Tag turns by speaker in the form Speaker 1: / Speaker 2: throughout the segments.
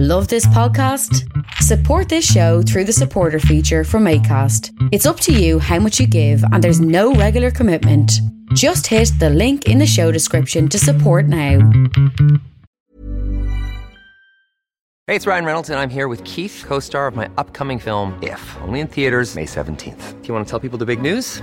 Speaker 1: Love this podcast? Support this show through the supporter feature from ACAST. It's up to you how much you give, and there's no regular commitment. Just hit the link in the show description to support now.
Speaker 2: Hey, it's Ryan Reynolds, and I'm here with Keith, co star of my upcoming film, If, only in theaters, May 17th. Do you want to tell people the big news?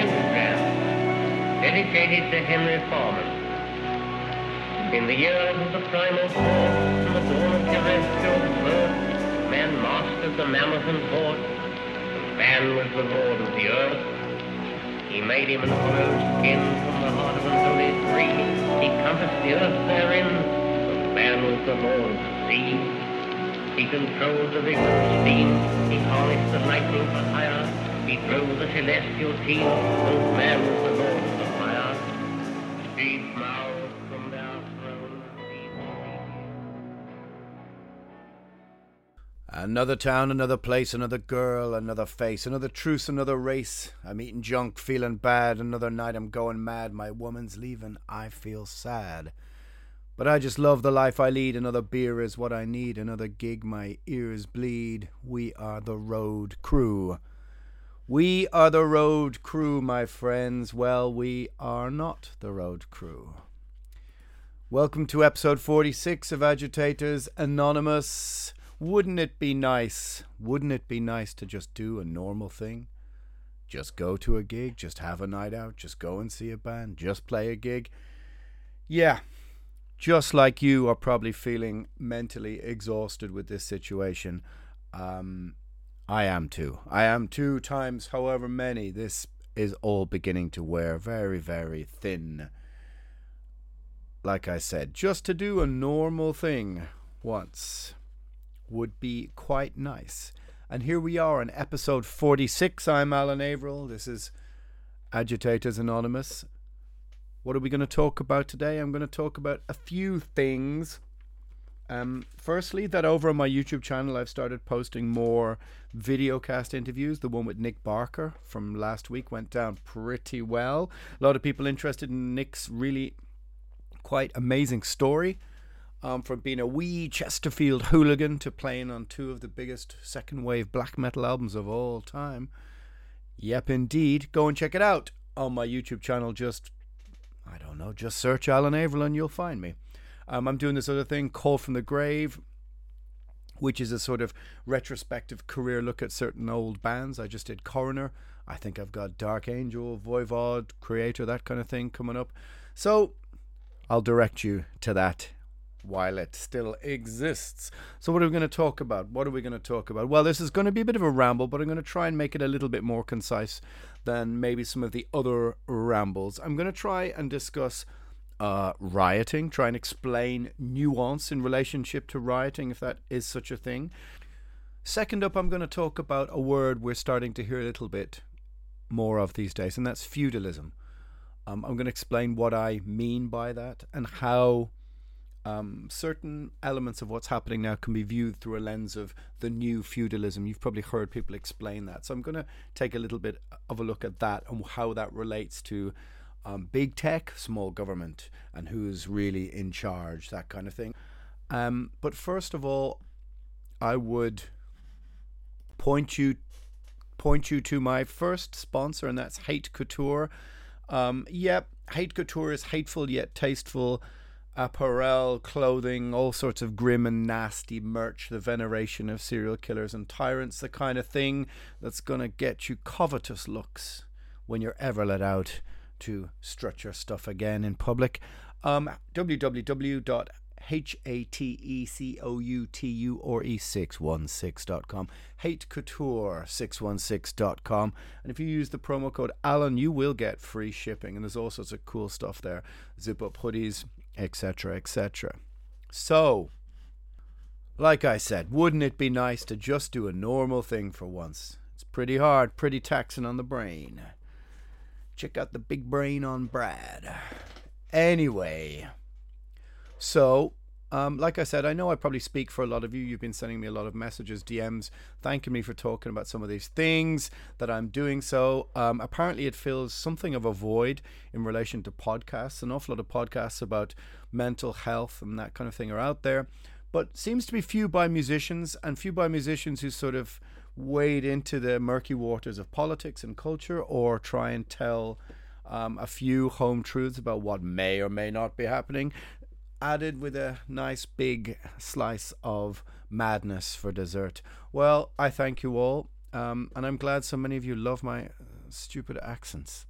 Speaker 3: Pentagram, dedicated to Henry Foreman. In the years of the primal force and the dawn of terrestrial birth, man mastered the mammoth and horde, and man was the lord of the earth. He made him an hollow skin from the heart of an holy tree. He compassed the earth therein, and man was the lord of the sea. He controlled the vigorous steam. He harnessed the lightning for hire. He drove the celestial team. Man was the of fire. From their.
Speaker 4: Another town, another place, another girl, another face, another truce, another race. I'm eating junk, feeling bad. Another night I'm going mad. My woman's leaving, I feel sad. But I just love the life I lead. Another beer is what I need. Another gig, my ears bleed. We are the road crew. We are the road crew, my friends. Well, we are not the road crew. Welcome to episode 46 of Agitators Anonymous. Wouldn't it be nice? Wouldn't it be nice to just do a normal thing? Just go to a gig, just have a night out, just go and see a band, just play a gig. Yeah, just like you are probably feeling mentally exhausted with this situation. Um, I am too. I am two times however many. This is all beginning to wear very, very thin. Like I said, just to do a normal thing once would be quite nice. And here we are on episode 46. I'm Alan Averill. This is Agitators Anonymous. What are we going to talk about today? I'm going to talk about a few things. Um, firstly, that over on my YouTube channel, I've started posting more videocast interviews. The one with Nick Barker from last week went down pretty well. A lot of people interested in Nick's really quite amazing story. Um, from being a wee Chesterfield hooligan to playing on two of the biggest second wave black metal albums of all time. Yep, indeed. Go and check it out on my YouTube channel. Just, I don't know, just search Alan Averill and you'll find me. Um, I'm doing this other thing, Call from the Grave, which is a sort of retrospective career look at certain old bands. I just did Coroner. I think I've got Dark Angel, Voivod, Kreator, that kind of thing coming up. So I'll direct you to that while it still exists. So, what are we going to talk about? What are we going to talk about? Well, this is going to be a bit of a ramble, but I'm going to try and make it a little bit more concise than maybe some of the other rambles. I'm going to try and discuss uh, rioting, try and explain nuance in relationship to rioting, if that is such a thing. Second up, I'm going to talk about a word we're starting to hear a little bit more of these days, and that's feudalism. Um, I'm going to explain what I mean by that and how um, certain elements of what's happening now can be viewed through a lens of the new feudalism. You've probably heard people explain that. So I'm going to take a little bit of a look at that and how that relates to um, big tech, small government, and who's really in charge, that kind of thing. Um, but first of all, I would point you point you to my first sponsor, and that's Hate Couture. Um, yep, Hate Couture is hateful yet tasteful. apparel, clothing, all sorts of grim and nasty merch, the veneration of serial killers and tyrants, the kind of thing that's going to get you covetous looks when you're ever let out to strut your stuff again in public. Um, www H A T E C O U T U or E616.com. Hate Couture 616.com. And if you use the promo code Alan, you will get free shipping. And there's all sorts of cool stuff there zip up hoodies, etc., etc. So, like I said, wouldn't it be nice to just do a normal thing for once? It's pretty hard, pretty taxing on the brain. Check out the big brain on Brad. Anyway, so um, like I said, I know I probably speak for a lot of you. You've been sending me a lot of messages, DMs, thanking me for talking about some of these things that I'm doing. So um, apparently, it fills something of a void in relation to podcasts. An awful lot of podcasts about mental health and that kind of thing are out there, but seems to be few by musicians and few by musicians who sort of wade into the murky waters of politics and culture or try and tell. Um, a few home truths about what may or may not be happening added with a nice big slice of madness for dessert. Well, I thank you all, um, and I'm glad so many of you love my uh, stupid accents.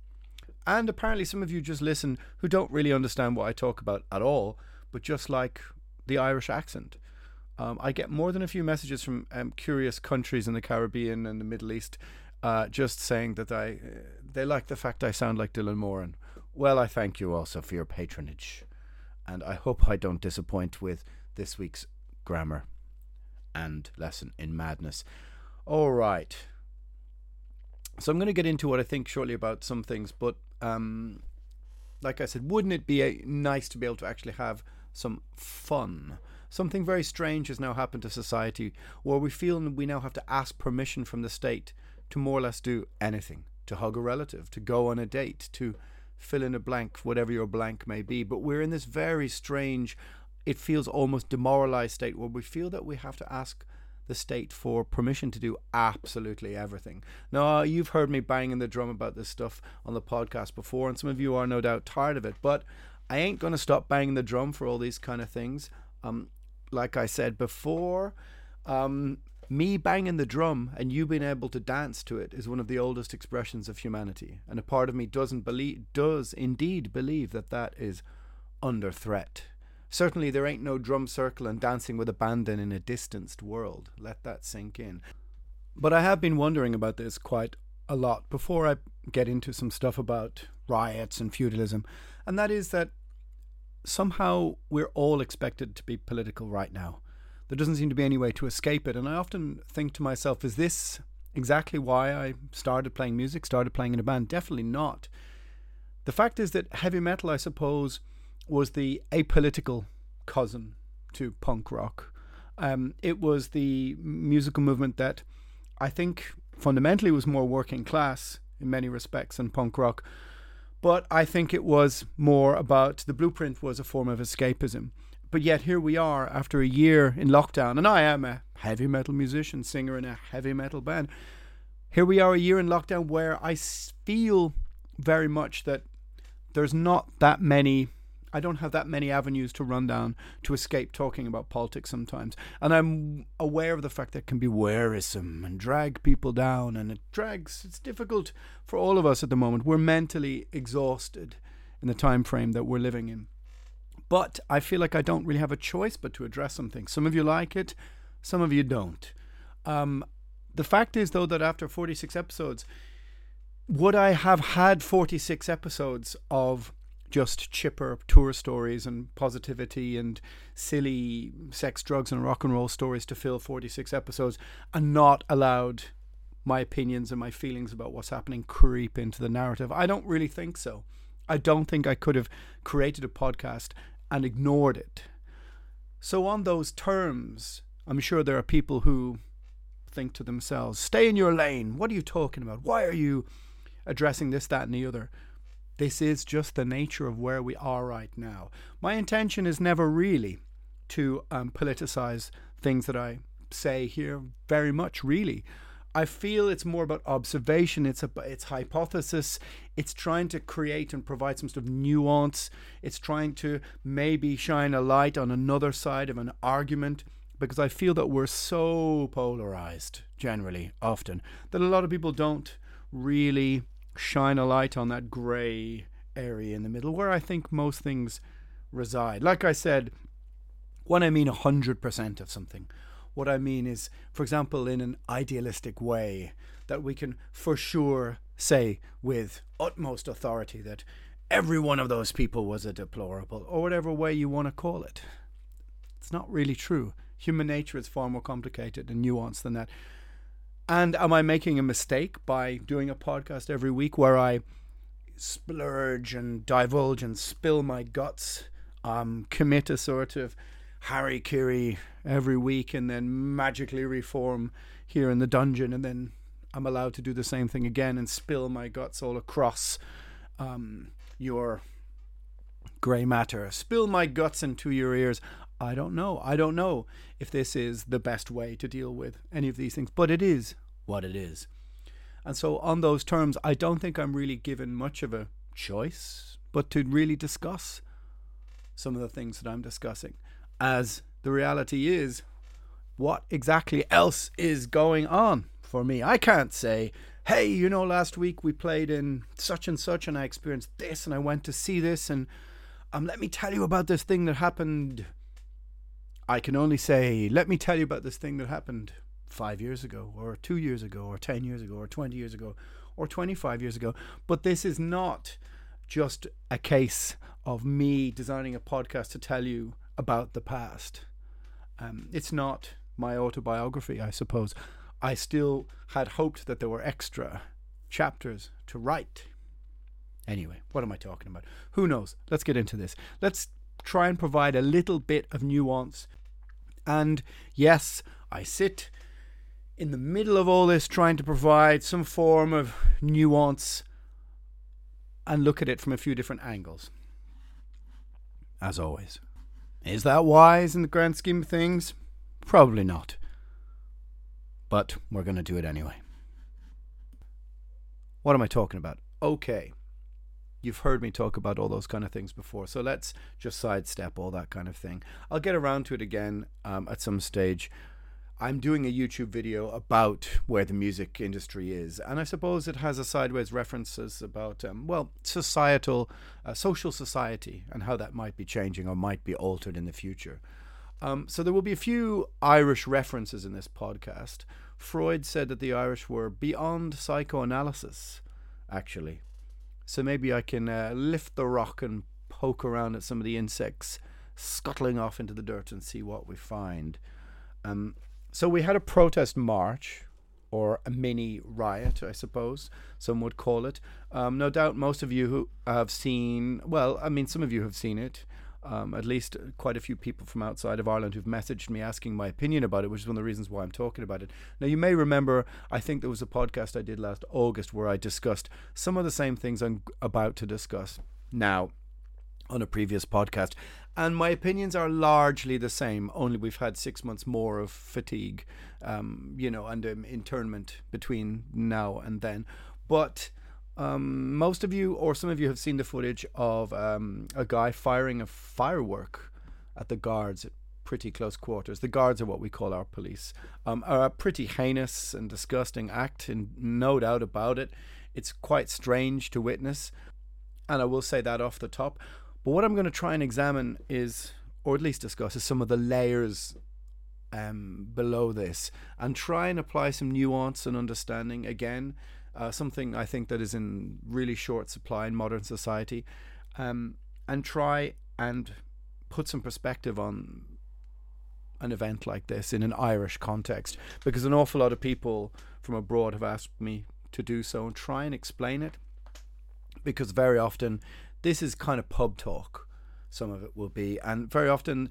Speaker 4: And apparently, some of you just listen who don't really understand what I talk about at all, but just like the Irish accent. Um, I get more than a few messages from um, curious countries in the Caribbean and the Middle East, uh, just saying that I uh, they like the fact I sound like Dylan Moran. Well, I thank you also for your patronage and I hope I don't disappoint with this week's grammar and lesson in madness. All right. So I'm going to get into what I think shortly about some things, but um, like I said, wouldn't it be a, nice to be able to actually have some fun? Something very strange has now happened to society where we feel we now have to ask permission from the state to more or less do anything to hug a relative, to go on a date, to fill in a blank, whatever your blank may be. But we're in this very strange, it feels almost demoralized state where we feel that we have to ask the state for permission to do absolutely everything. Now, you've heard me banging the drum about this stuff on the podcast before, and some of you are no doubt tired of it, but I ain't going to stop banging the drum for all these kind of things. Um, like I said before, um, me banging the drum and you being able to dance to it is one of the oldest expressions of humanity. And a part of me doesn't believe does indeed believe that that is under threat. Certainly there ain't no drum circle and dancing with abandon in a distanced world. Let that sink in. But i have been wondering about this quite a lot before i get into some stuff about riots and feudalism. And that is that somehow we're all expected to be political right now there doesn't seem to be any way to escape it. And I often think to myself, is this exactly why I started playing music, started playing in a band? Definitely not. The fact is that heavy metal, I suppose, was the apolitical cousin to punk rock. Um, it was the musical movement that I think fundamentally was more working class in many respects than punk rock. But I think it was more about the blueprint was a form of escapism. But yet here we are after a year in lockdown, and I am a heavy metal musician, singer in a heavy metal band. Here we are a year in lockdown where I feel very much that there's not that many I don't have that many avenues to run down to escape talking about politics sometimes. And I'm aware of the fact that it can be wearisome and drag people down and it drags it's difficult for all of us at the moment. We're mentally exhausted in the time frame that we're living in. But I feel like I don't really have a choice but to address something. Some of you like it, some of you don't. Um, the fact is, though, that after 46 episodes, would I have had 46 episodes of just chipper tour stories and positivity and silly sex, drugs, and rock and roll stories to fill 46 episodes and not allowed my opinions and my feelings about what's happening creep into the narrative? I don't really think so. I don't think I could have created a podcast and ignored it. So, on those terms, I'm sure there are people who think to themselves, stay in your lane. What are you talking about? Why are you addressing this, that, and the other? This is just the nature of where we are right now. My intention is never really to um, politicize things that I say here, very much, really. I feel it's more about observation. It's a, it's hypothesis. It's trying to create and provide some sort of nuance. It's trying to maybe shine a light on another side of an argument because I feel that we're so polarized generally, often, that a lot of people don't really shine a light on that grey area in the middle where I think most things reside. Like I said, when I mean 100% of something, what I mean is, for example, in an idealistic way, that we can for sure say with utmost authority that every one of those people was a deplorable, or whatever way you want to call it. It's not really true. Human nature is far more complicated and nuanced than that. And am I making a mistake by doing a podcast every week where I splurge and divulge and spill my guts, um, commit a sort of hara-kiri every week and then magically reform here in the dungeon and then I'm allowed to do the same thing again and spill my guts all across um, your grey matter, spill my guts into your ears. I don't know. I don't know if this is the best way to deal with any of these things, but it is what it is. And so, on those terms, I don't think I'm really given much of a choice, but to really discuss some of the things that I'm discussing. As the reality is, what exactly else is going on for me? I can't say, hey, you know, last week we played in such and such, and I experienced this, and I went to see this, and um, let me tell you about this thing that happened I can only say, let me tell you about this thing that happened five years ago, or two years ago, or 10 years ago, or 20 years ago, or 25 years ago. But this is not just a case of me designing a podcast to tell you about the past. Um, it's not my autobiography, I suppose. I still had hoped that there were extra chapters to write. Anyway, what am I talking about? Who knows? Let's get into this. Let's try and provide a little bit of nuance and yes, I sit in the middle of all this trying to provide some form of nuance and look at it from a few different angles. As always. Is that wise in the grand scheme of things? Probably not. But we're going to do it anyway. What am I talking about? Okay. You've heard me talk about all those kind of things before, so let's just sidestep all that kind of thing. I'll get around to it again um, at some stage. I'm doing a YouTube video about where the music industry is, and I suppose it has a sideways references about, um, well, societal, uh, social society, and how that might be changing or might be altered in the future. Um, so there will be a few Irish references in this podcast. Freud said that the Irish were beyond psychoanalysis, actually. So maybe I can uh, lift the rock and poke around at some of the insects scuttling off into the dirt and see what we find. Um, so we had a protest march, or a mini riot, I suppose some would call it. Um, no doubt most of you who have seen, well, I mean, some of you have seen it um, at least quite a few people from outside of Ireland who've messaged me asking my opinion about it, which is one of the reasons why I'm talking about it. Now, you may remember, I think there was a podcast I did last August where I discussed some of the same things I'm about to discuss now on a previous podcast. And my opinions are largely the same, only we've had six months more of fatigue, um, you know, and um, internment between now and then. But um, most of you, or some of you, have seen the footage of um, a guy firing a firework at the guards at pretty close quarters. The guards are what we call our police. Um, are a pretty heinous and disgusting act, and no doubt about it. It's quite strange to witness, and I will say that off the top. But what I'm going to try and examine is, or at least discuss, is some of the layers um, below this, and try and apply some nuance and understanding again uh, something I think that is in really short supply in modern society, um, and try and put some perspective on an event like this in an Irish context, because an awful lot of people from abroad have asked me to do so and try and explain it, because very often this is kind of pub talk. Some of it will be, and very often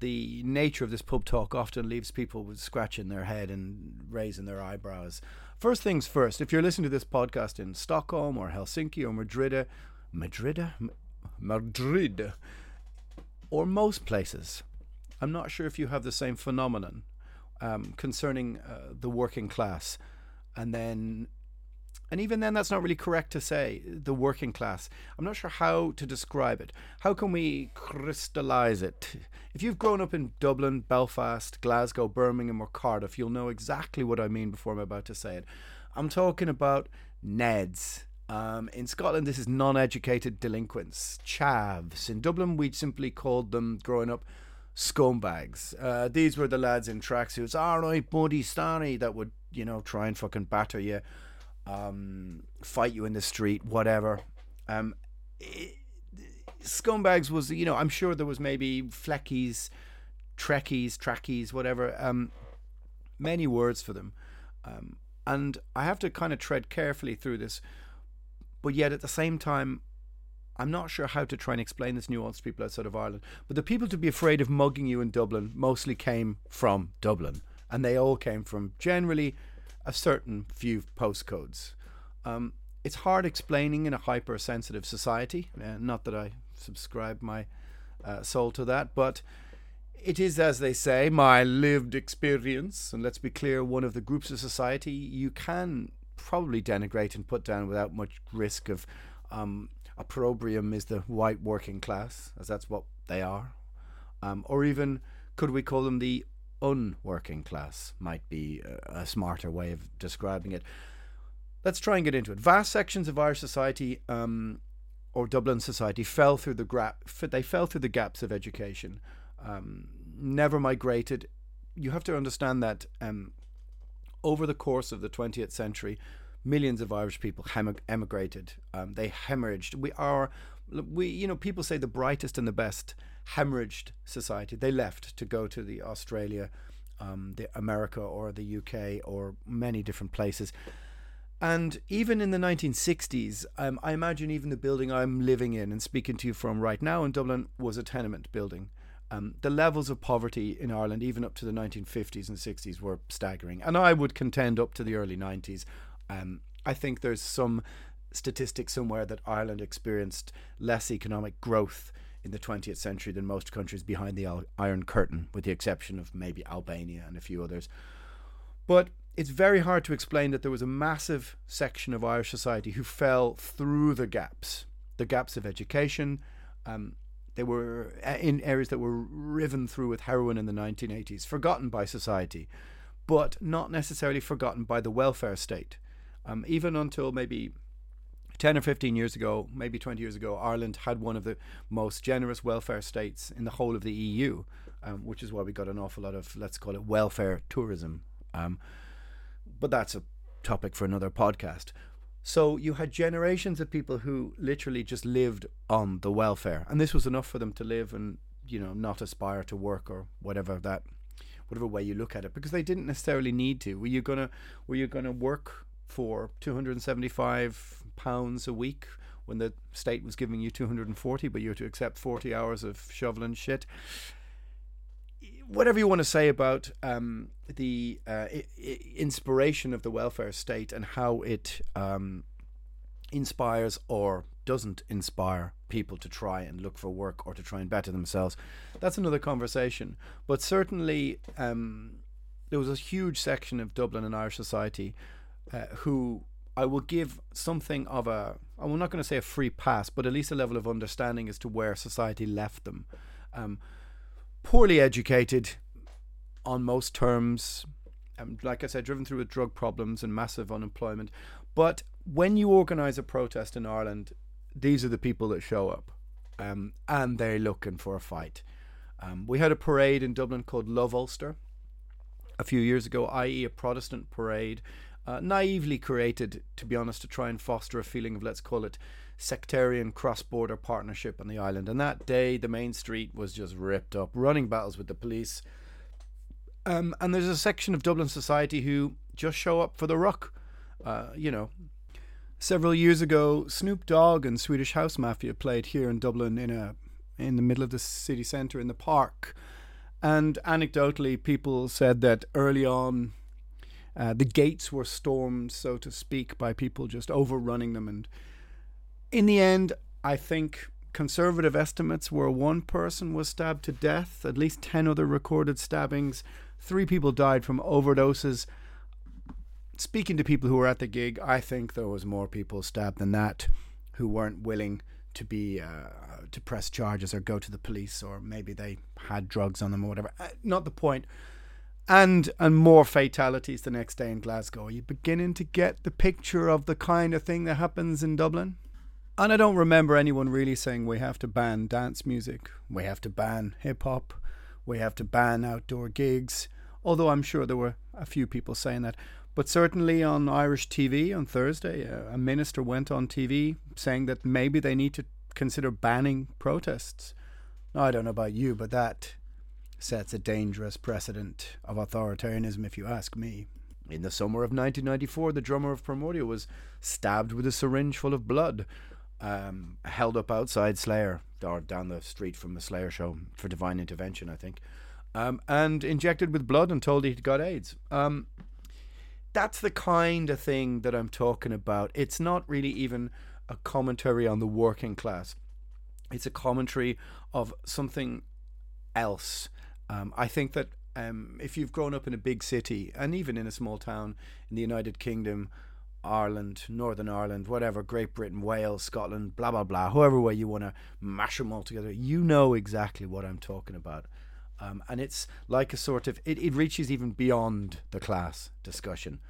Speaker 4: the nature of this pub talk often leaves people with scratching their head and raising their eyebrows. First things first, if you're listening to this podcast in Stockholm or Helsinki or Madrid, Madrid, Madrid, or most places, I'm not sure if you have the same phenomenon um, concerning uh, the working class. and then and even then that's not really correct to say the working class. I'm not sure how to describe it. How can we crystallize it? If you've grown up in dublin belfast glasgow birmingham or cardiff you'll know exactly what i mean before i'm about to say it. I'm talking about neds. Um, in Scotland, this is non educated delinquents, chavs. In Dublin, we simply called them, growing up, scumbags. Uh, these were the lads in tracksuits, all right, buddy, Stanley, that would, you know, try and fucking batter you, um, fight you in the street, whatever. Um, it, scumbags was, you know, I'm sure there was maybe fleckies, trekkies, trackies, whatever. Um, many words for them. Um, and I have to kind of tread carefully through this but yet at the same time, I'm not sure how to try and explain this nuance to people outside of Ireland. But the people to be afraid of mugging you in Dublin mostly came from Dublin, and they all came from generally a certain few postcodes. Um, it's hard explaining in a hypersensitive society. Uh, not that I subscribe my uh, soul to that, but it is, as they say, my lived experience. And let's be clear, one of the groups of society you can probably denigrate and put down without much risk of um, opprobrium is the white working class, as that's what they are. Um, or even, could we call them the unworking class? Might be a, smarter way of describing it. Let's try and get into it. Vast sections of Irish society um, or Dublin society fell through the gra- they fell through the gaps of education. Um, never migrated. You have to understand that um, over the course of the 20th century, millions of Irish people hem- emigrated. Um, they hemorrhaged. We are, we you know, people say the brightest and the best hemorrhaged society. They left to go to the Australia, um, the America, or the UK, or many different places. And even in the 1960s, um, I imagine even the building I'm living in and speaking to you from right now in Dublin was a tenement building. Um, the levels of poverty in Ireland, even up to the 1950s and 60s, were staggering. And I would contend up to the early 90s. Um, I think there's some statistics somewhere that Ireland experienced less economic growth in the 20th century than most countries behind the Iron Curtain, with the exception of maybe Albania and a few others. But it's very hard to explain that there was a massive section of Irish society who fell through the gaps the gaps of education, um, they were in areas that were riven through with heroin in the 1980s, forgotten by society, but not necessarily forgotten by the welfare state. Um, even until maybe 10 or 15 years ago, maybe 20 years ago, Ireland had one of the most generous welfare states in the whole of the EU, um, which is why we got an awful lot of, let's call it welfare tourism. Um, but that's a topic for another podcast. So you had generations of people who literally just lived on the welfare, and this was enough for them to live and you know not aspire to work or whatever that whatever way you look at it because they didn't necessarily need to. Were you gonna were you gonna work for two hundred and seventy five pounds a week when the state was giving you two hundred and forty, but you had to accept forty hours of shoveling shit? whatever you want to say about um, the uh, I inspiration of the welfare state and how it um, inspires or doesn't inspire people to try and look for work or to try and better themselves, that's another conversation. But certainly, um, there was a huge section of Dublin and Irish society uh, who I will give something of a, I'm not going to say a free pass, but at least a level of understanding as to where society left them. Um, poorly educated on most terms. Um, like I said, driven through with drug problems and massive unemployment. But when you organise a protest in Ireland, these are the people that show up, um, and they're looking for a fight. Um, we had a parade in Dublin called Love Ulster a few years ago, i.e., a Protestant parade, uh, naively created, to be honest, to try and foster a feeling of, let's call it, sectarian cross border partnership on the island. And that day, the main street was just ripped up, running battles with the police. Um, and there's a section of Dublin society who just show up for the ruck. Uh, you know, several years ago, Snoop Dogg and Swedish House Mafia played here in Dublin in a in the middle of the city centre in the park. And anecdotally, people said that early on, uh, the gates were stormed, so to speak, by people just overrunning them and in the end, I think conservative estimates were one person was stabbed to death, at least 10 other recorded stabbings, three people died from overdoses. speaking to people who were at the gig, I think there was more people stabbed than that who weren't willing to be uh, to press charges or go to the police or maybe they had drugs on them or whatever. Uh, not the point. And and more fatalities the next day in Glasgow. Are you beginning to get the picture of the kind of thing that happens in Dublin? And I don't remember anyone really saying we have to ban dance music, we have to ban hip hop, we have to ban outdoor gigs. Although I'm sure there were a few people saying that. But certainly on Irish TV on Thursday, uh, a minister went on TV saying that maybe they need to consider banning protests. Now, I don't know about you, but that sets a dangerous precedent of authoritarianism, if you ask me. In the summer of 1994, the drummer of Primordial was stabbed with a syringe full of blood, um, held up outside Slayer, or down the street from the Slayer show for divine intervention, I think, um, and injected with blood and told he'd got AIDS. Um, that's the kind of thing that I'm talking about. It's not really even a commentary on the working class. It's a commentary of something else. Um, I think that um, if you've grown up in a big city and even in a small town in the United Kingdom, Ireland, Northern Ireland, whatever, Great Britain, Wales, Scotland, blah, blah, blah, however way you want to mash them all together, you know exactly what I'm talking about. Um, and it's like a sort of, it, it reaches even beyond the class discussion.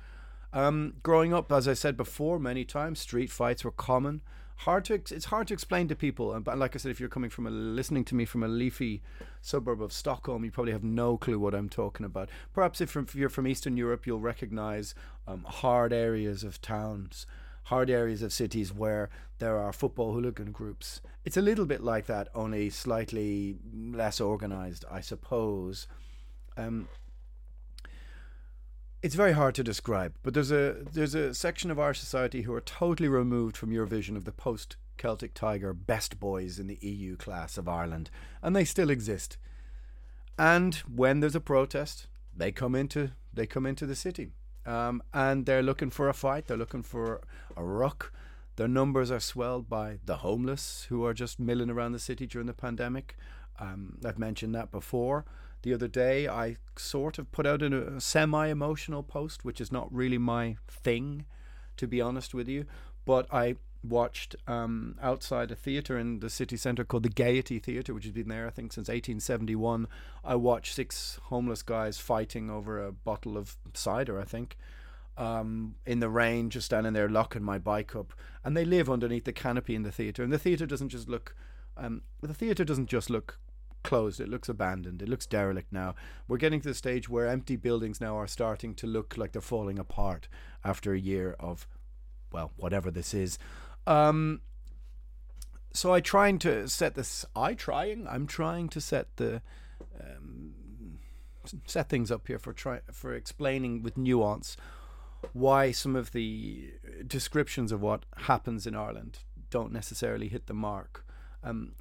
Speaker 4: Um, growing up, as I said before, many times street fights were common. Hard to it's hard to explain to people. And like I said, if you're coming from a listening to me from a leafy suburb of Stockholm, you probably have no clue what I'm talking about. Perhaps if, if you're from Eastern Europe, you'll recognise um, hard areas of towns, hard areas of cities where there are football hooligan groups. It's a little bit like that, only slightly less organised, I suppose. Um, it's very hard to describe, but there's a there's a section of our society who are totally removed from your vision of the post Celtic Tiger best boys in the EU class of Ireland, and they still exist. And when there's a protest, they come into they come into the city, um, and they're looking for a fight. They're looking for a ruck. Their numbers are swelled by the homeless who are just milling around the city during the pandemic. Um, I've mentioned that before the other day, I sort of put out a semi emotional post, which is not really my thing, to be honest with you. But I watched um, outside a theatre in the city centre called the Gaiety Theatre, which has been there, I think, since 1871. I watched six homeless guys fighting over a bottle of cider, I think. Um, in the rain, just standing there locking my bike up, and they live underneath the canopy in the theatre. And the theatre doesn't just look, um, the theatre doesn't just look closed. It looks abandoned. It looks derelict now. We're getting to the stage where empty buildings now are starting to look like they're falling apart after a year of, well, whatever this is. Um, so I trying to set this. I trying. I'm trying to set the. Um, set things up here for try for explaining with nuance why some of the descriptions of what happens in Ireland don't necessarily hit the mark. Um,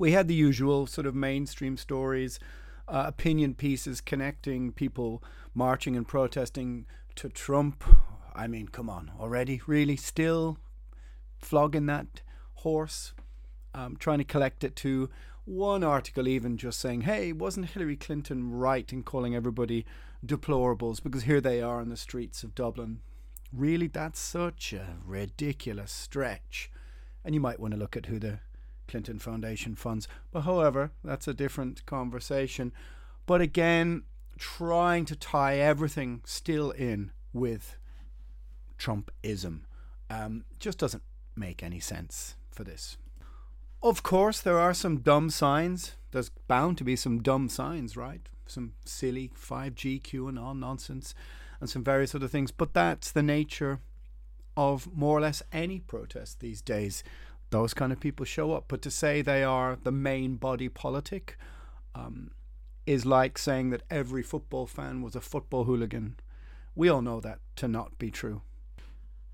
Speaker 4: we had the usual sort of mainstream stories, uh, opinion pieces connecting people marching and protesting to Trump. I mean, come on, already? Really? Still flogging that horse? Um, trying to collect it to one article, even just saying, hey, wasn't Hillary Clinton right in calling everybody deplorables? Because here they are in the streets of Dublin. Really? That's such a ridiculous stretch. And you might want to look at who the Clinton Foundation funds. But however, that's a different conversation. But again, trying to tie everything still in with Trumpism um, just doesn't make any sense for this. Of course, there are some dumb signs. There's bound to be some dumb signs, right? Some silly 5G QAnon nonsense and some various other things. But that's the nature of more or less any protest these days those kind of people show up. But to say they are the main body politic um, is like saying that every football fan was a football hooligan. We all know that to not be true.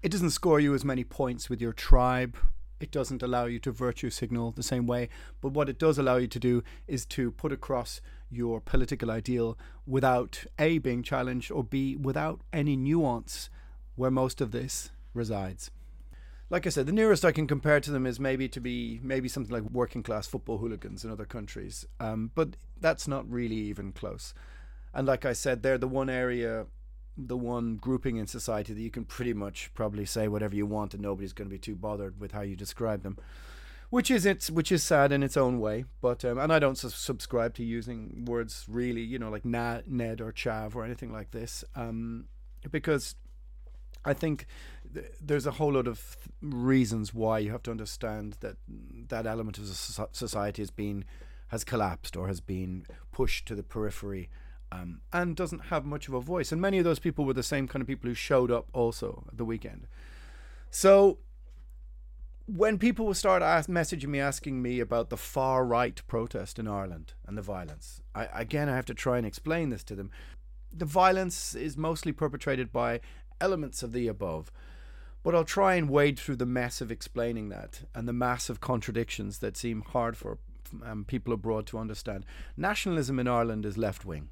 Speaker 4: It doesn't score you as many points with your tribe. It doesn't allow you to virtue signal the same way. But what it does allow you to do is to put across your political ideal without A, being challenged, or B, without any nuance where most of this resides like I said, the nearest I can compare to them is maybe to be maybe something like working class football hooligans in other countries. Um, but that's not really even close. And like I said, they're the one area the one grouping in society that you can pretty much probably say whatever you want and nobody's going to be too bothered with how you describe them which is it's which is sad in its own way. But um, and I don't su- subscribe to using words really, you know, like na, Ned or Chav or anything like this, um, because I think th- there's a whole lot of reasons why you have to understand that that element of society has been has collapsed or has been pushed to the periphery. Um, and doesn't have much of a voice. And many of those people were the same kind of people who showed up also at the weekend. So when people will start ask, messaging me asking me about the far right protest in Ireland and the violence, I, again I have to try and explain this to them. The violence is mostly perpetrated by elements of the above, but I'll try and wade through the mess of explaining that and the massive contradictions that seem hard for um, people abroad to understand. Nationalism in Ireland is left wing.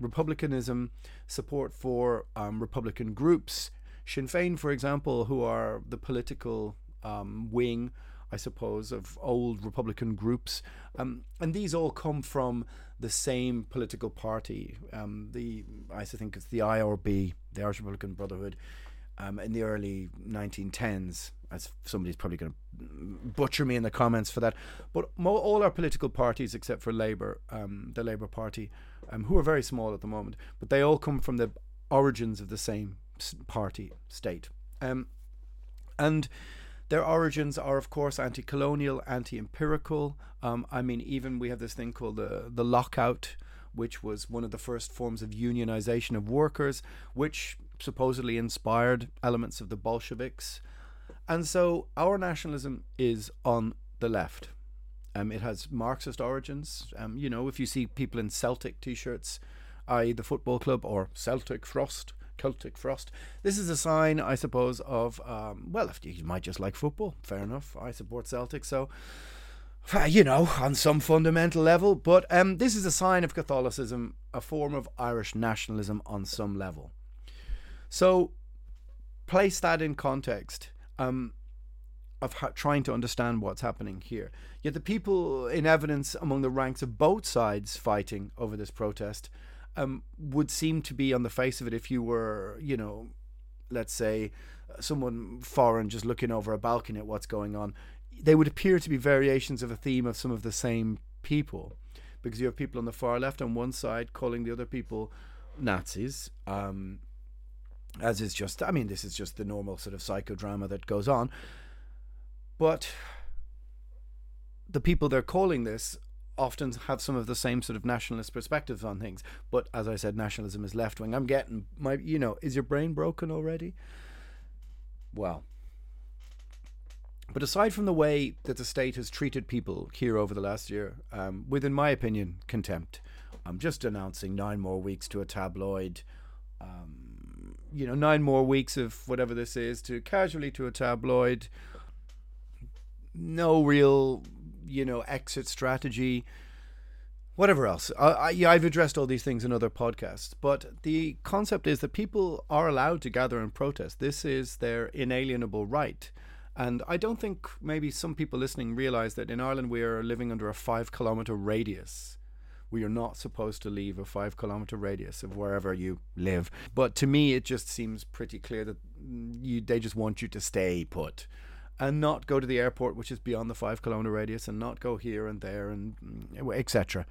Speaker 4: Republicanism, support for um, Republican groups, Sinn Féin, for example, who are the political um, wing, I suppose, of old Republican groups. Um, and these all come from the same political party. Um, the I think it's the IRB, the Irish Republican Brotherhood, um, in the early 1910s. As somebody's probably going to butcher me in the comments for that, but mo- all our political parties, except for Labour, um, the Labour Party, um, who are very small at the moment, but they all come from the origins of the same party state. Um, and their origins are, of course, anti colonial, anti empirical. Um, I mean, even we have this thing called the, the lockout, which was one of the first forms of unionization of workers, which supposedly inspired elements of the Bolsheviks. And so our nationalism is on the left. Um, it has Marxist origins. Um, you know, if you see people in Celtic t shirts, i.e., the football club, or Celtic Frost, Celtic Frost. This is a sign, I suppose, of, um, well, if you might just like football, fair enough. I support Celtic, so, you know, on some fundamental level. But um, this is a sign of Catholicism, a form of Irish nationalism on some level. So, place that in context. Um, of ha- trying to understand what's happening here. Yet the people in evidence among the ranks of both sides fighting over this protest um, would seem to be on the face of it if you were, you know, let's say someone foreign just looking over a balcony at what's going on. They would appear to be variations of a theme of some of the same people, because you have people on the far left on one side calling the other people Nazis. Um, as is just, I mean, this is just the normal sort of psychodrama that goes on. But the people they're calling this often have some of the same sort of nationalist perspectives on things. But as I said, nationalism is left wing. I'm getting my, you know, is your brain broken already? Well, but aside from the way that the state has treated people here over the last year, um, with, in my opinion, contempt, I'm just announcing nine more weeks to a tabloid. Um, you know, nine more weeks of whatever this is to casually to a tabloid. No real you know, exit strategy, whatever else. I, I, yeah, I've addressed all these things in other podcasts, but the concept is that people are allowed to gather and protest. This is their inalienable right. And I don't think maybe some people listening realize that in Ireland we are living under a five kilometer radius. We are not supposed to leave a five kilometer radius of wherever you live. But to me, it just seems pretty clear that you, they just want you to stay put and not go to the airport, which is beyond the five kilometer radius, and not go here and there and mm, etc.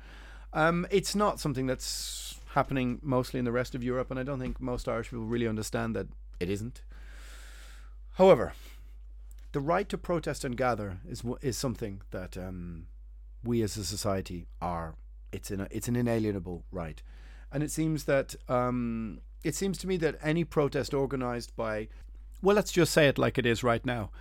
Speaker 4: Um, it's not something that's happening mostly in the rest of Europe, and I don't think most Irish people really understand that it isn't. However, the right to protest and gather is is something that um, we as a society are. It's an it's an inalienable right, and it seems that um, it seems to me that any protest organised by, well, let's just say it like it is right now,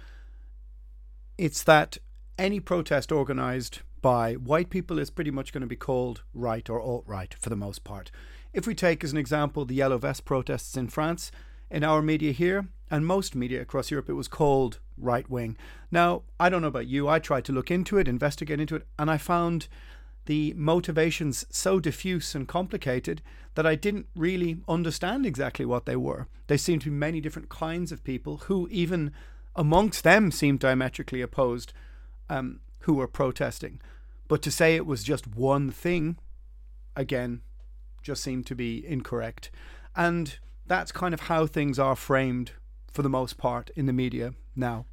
Speaker 4: it's that any protest organised by white people is pretty much going to be called right or alt right for the most part. If we take as an example the Yellow Vest protests in France, in our media here, and most media across Europe, it was called right wing. Now, I don't know about you, I tried to look into it, investigate into it, and I found the motivations so diffuse and complicated that I didn't really understand exactly what they were. They seemed to be many different kinds of people who, even amongst them seemed diametrically opposed um, who were protesting. But to say it was just one thing, again, just seemed to be incorrect. And that's kind of how things are framed for the most part in the media now.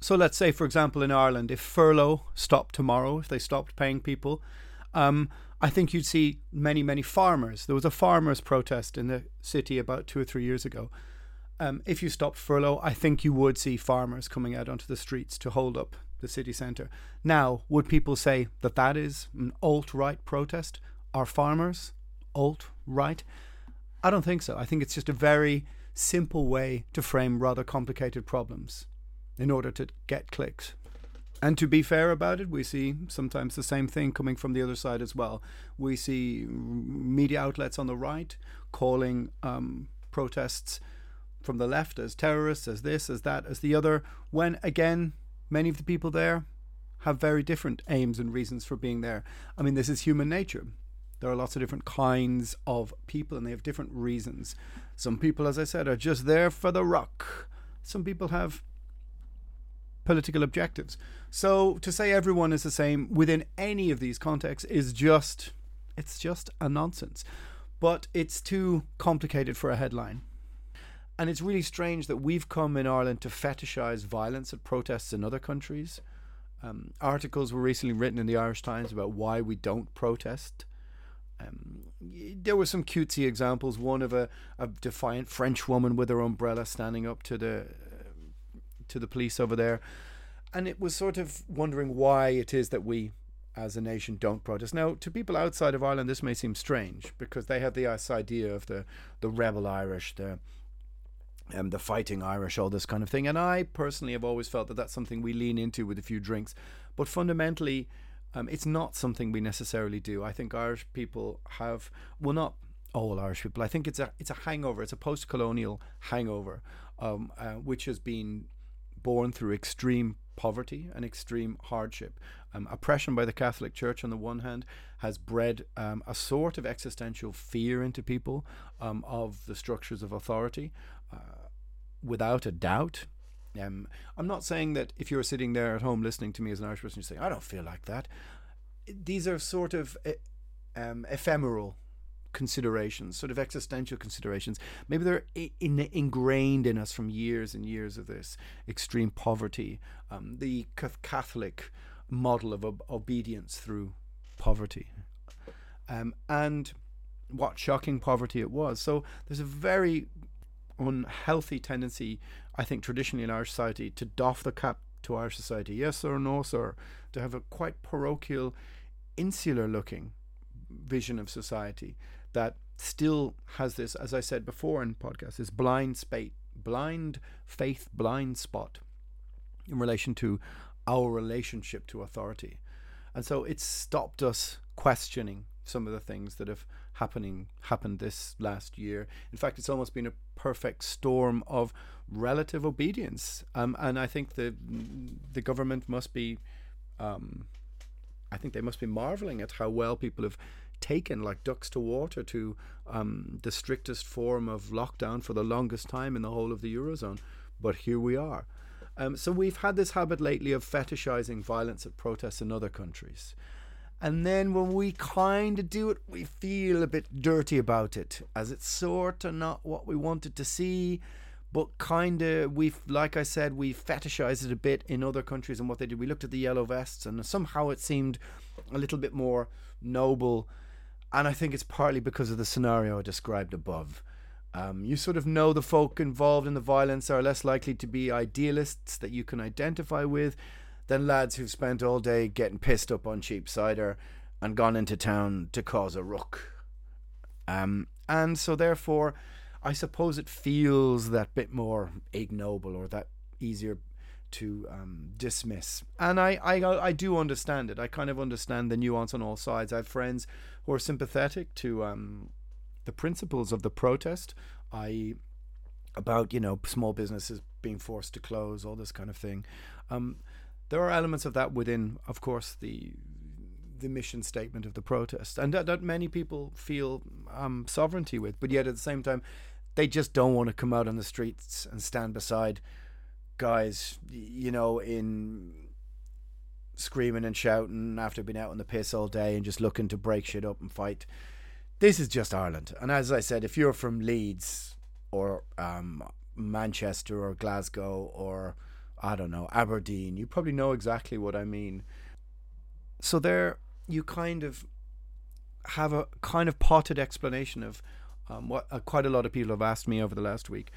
Speaker 4: So let's say, for example, in Ireland, if furlough stopped tomorrow, if they stopped paying people, um, I think you'd see many, many farmers. There was a farmers' protest in the city about two or three years ago. Um, if you stopped furlough, I think you would see farmers coming out onto the streets to hold up the city centre. Now, would people say that that is an alt right protest? Are farmers alt right? I don't think so. I think it's just a very simple way to frame rather complicated problems in order to get clicks. And to be fair about it, we see sometimes the same thing coming from the other side as well. We see media outlets on the right calling um, protests from the left as terrorists, as this, as that, as the other, when again, many of the people there have very different aims and reasons for being there. I mean, this is human nature. There are lots of different kinds of people and they have different reasons. Some people, as I said, are just there for the rock. Some people have political objectives. So to say everyone is the same within any of these contexts is just it's just a nonsense. But it's too complicated for a headline. And it's really strange that we've come in Ireland to fetishize violence at protests in other countries. Um, articles were recently written in the Irish Times about why we don't protest. Um, there were some cutesy examples. One of a, a defiant French woman with her umbrella standing up to the to the police over there, and it was sort of wondering why it is that we, as a nation, don't protest. Now, to people outside of Ireland, this may seem strange because they have this idea of the the rebel Irish, the um, the fighting Irish, all this kind of thing. And I personally have always felt that that's something we lean into with a few drinks. But fundamentally, um, it's not something we necessarily do. I think Irish people have, well, not all Irish people. I think it's a it's a hangover. It's a post-colonial hangover, um, uh, which has been born through extreme poverty and extreme hardship. Um, oppression by the Catholic Church, on the one hand, has bred um, a sort of existential fear into people um, of the structures of authority. Uh, without a doubt. Um, I'm not saying that if you're sitting there at home listening to me as an Irish person, you say, I don't feel like that. These are sort of uh, um, ephemeral considerations, sort of existential considerations. Maybe they're in, ingrained in us from years and years of this extreme poverty, um, the Catholic model of ob- obedience through poverty. Um, and what shocking poverty it was. So there's a very unhealthy tendency, I think, traditionally in Irish society to doff the cap to Irish society. Yes or no, sir. To have a quite parochial, insular looking vision of society that still has this, as I said before in podcast, this blind spate, blind faith, blind spot in relation to our relationship to authority. And so it's stopped us questioning some of the things that have happening happened this last year. In fact, it's almost been a perfect storm of relative obedience, um, and I think the the government must be, um, I think they must be marveling at how well people have taken like ducks to water to um, the strictest form of lockdown for the longest time in the whole of the eurozone. But here we are. Um, so we've had this habit lately of fetishizing violence at protests in other countries. And then when we kind of do it, we feel a bit dirty about it, as it's sort of not what we wanted to see. But kind of, we've, like I said, we fetishized it a bit in other countries and what they did. We looked at the yellow vests, and somehow it seemed a little bit more noble. And I think it's partly because of the scenario I described above. Um, you sort of know the folk involved in the violence are less likely to be idealists that you can identify with than lads who've spent all day getting pissed up on cheap cider and gone into town to cause a ruck. Um, and so, therefore, I suppose it feels that bit more ignoble or that easier to um, dismiss. And I, I, I do understand it. I kind of understand the nuance on all sides. I have friends who are sympathetic to um, the principles of the protest, i.e., about you know small businesses being forced to close, all this kind of thing. Um, there are elements of that within, of course, the the mission statement of the protest, and that, that many people feel um, sovereignty with, but yet at the same time, they just don't want to come out on the streets and stand beside guys, you know, in screaming and shouting after being out on the piss all day and just looking to break shit up and fight this is just Ireland. And as I said, if you're from Leeds or um, Manchester or Glasgow or I don't know, Aberdeen, you probably know exactly what I mean. So there you kind of have a kind of potted explanation of um, what uh, quite a lot of people have asked me over the last week.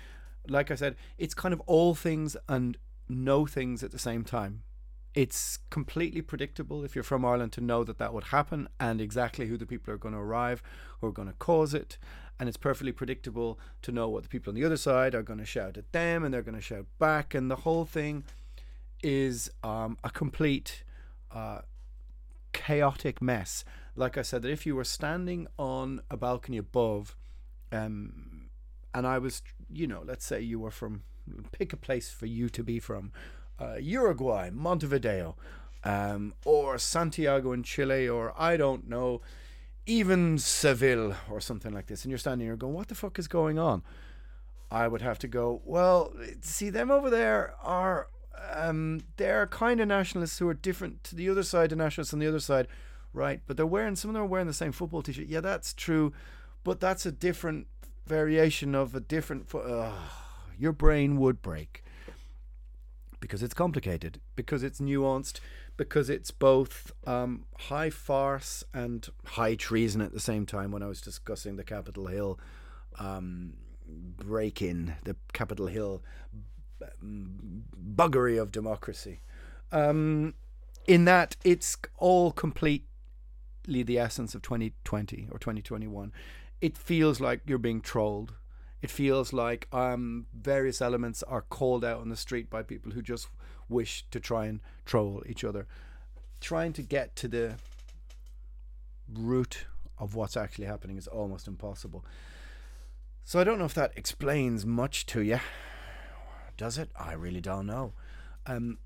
Speaker 4: Like I said, it's kind of all things and no things at the same time. It's completely predictable if you're from Ireland to know that that would happen and exactly who the people are going to arrive who are going to cause it. And it's perfectly predictable to know what the people on the other side are going to shout at them and they're going to shout back. And the whole thing is um, a complete uh, chaotic mess. Like I said, that if you were standing on a balcony above, um, and I was, you know, let's say you were from, pick a place for you to be from, uh, Uruguay, Montevideo, um, or Santiago in Chile, or I don't know, even Seville or something like this, and you're standing here going, what the fuck is going on? I would have to go, well, see, them over there are, um, they're kind of nationalists who are different to the other side, the nationalists on the other side, right? But they're wearing, some of them are wearing the same football t shirt. Yeah, that's true, but that's a different variation of a different. Fo- your brain would break because it's complicated, because it's nuanced, because it's both um, high farce and high treason at the same time. When I was discussing the Capitol Hill um, break in, the Capitol Hill buggery of democracy, um, in that it's all completely the essence of 2020 or 2021. It feels like you're being trolled it feels like um, various elements are called out on the street by people who just wish to try and troll each other, trying to get to the root of what's actually happening is almost impossible. So I don't know if that explains much to you. Does it? I really don't know. Um,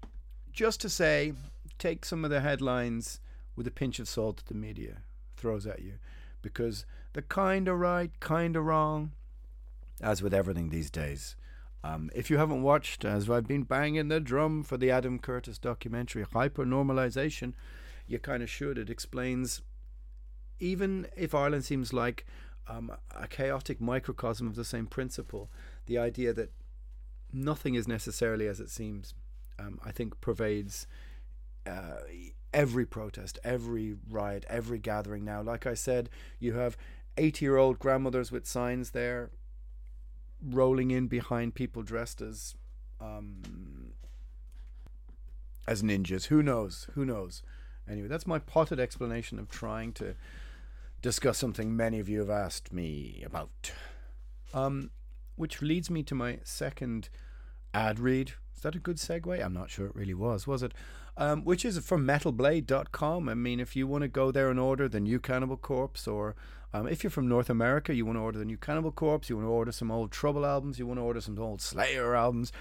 Speaker 4: just to say, take some of the headlines with a pinch of salt that the media throws at you, because they're kind of right, kind of wrong, as with everything these days. Um, if you haven't watched, as I've been banging the drum for the Adam Curtis documentary, Hypernormalization, you kind of should. It explains, even if Ireland seems like um, a chaotic microcosm of the same principle, the idea that nothing is necessarily as it seems, um, I think pervades uh, every protest, every riot, every gathering now. Like I said, you have 80 year old grandmothers with signs there rolling in behind people dressed as um, as ninjas. Who knows? Who knows? Anyway, that's my potted explanation of trying to discuss something many of you have asked me about. Um, which leads me to my second ad read. That a good segue? I'm not sure it really was, was it? Um, which is from metalblade.com. I mean, if you want to go there and order the new Cannibal Corpse or um, if you're from North America, you want to order the new Cannibal Corpse, you want to order some old Trouble albums, you want to order some old Slayer albums,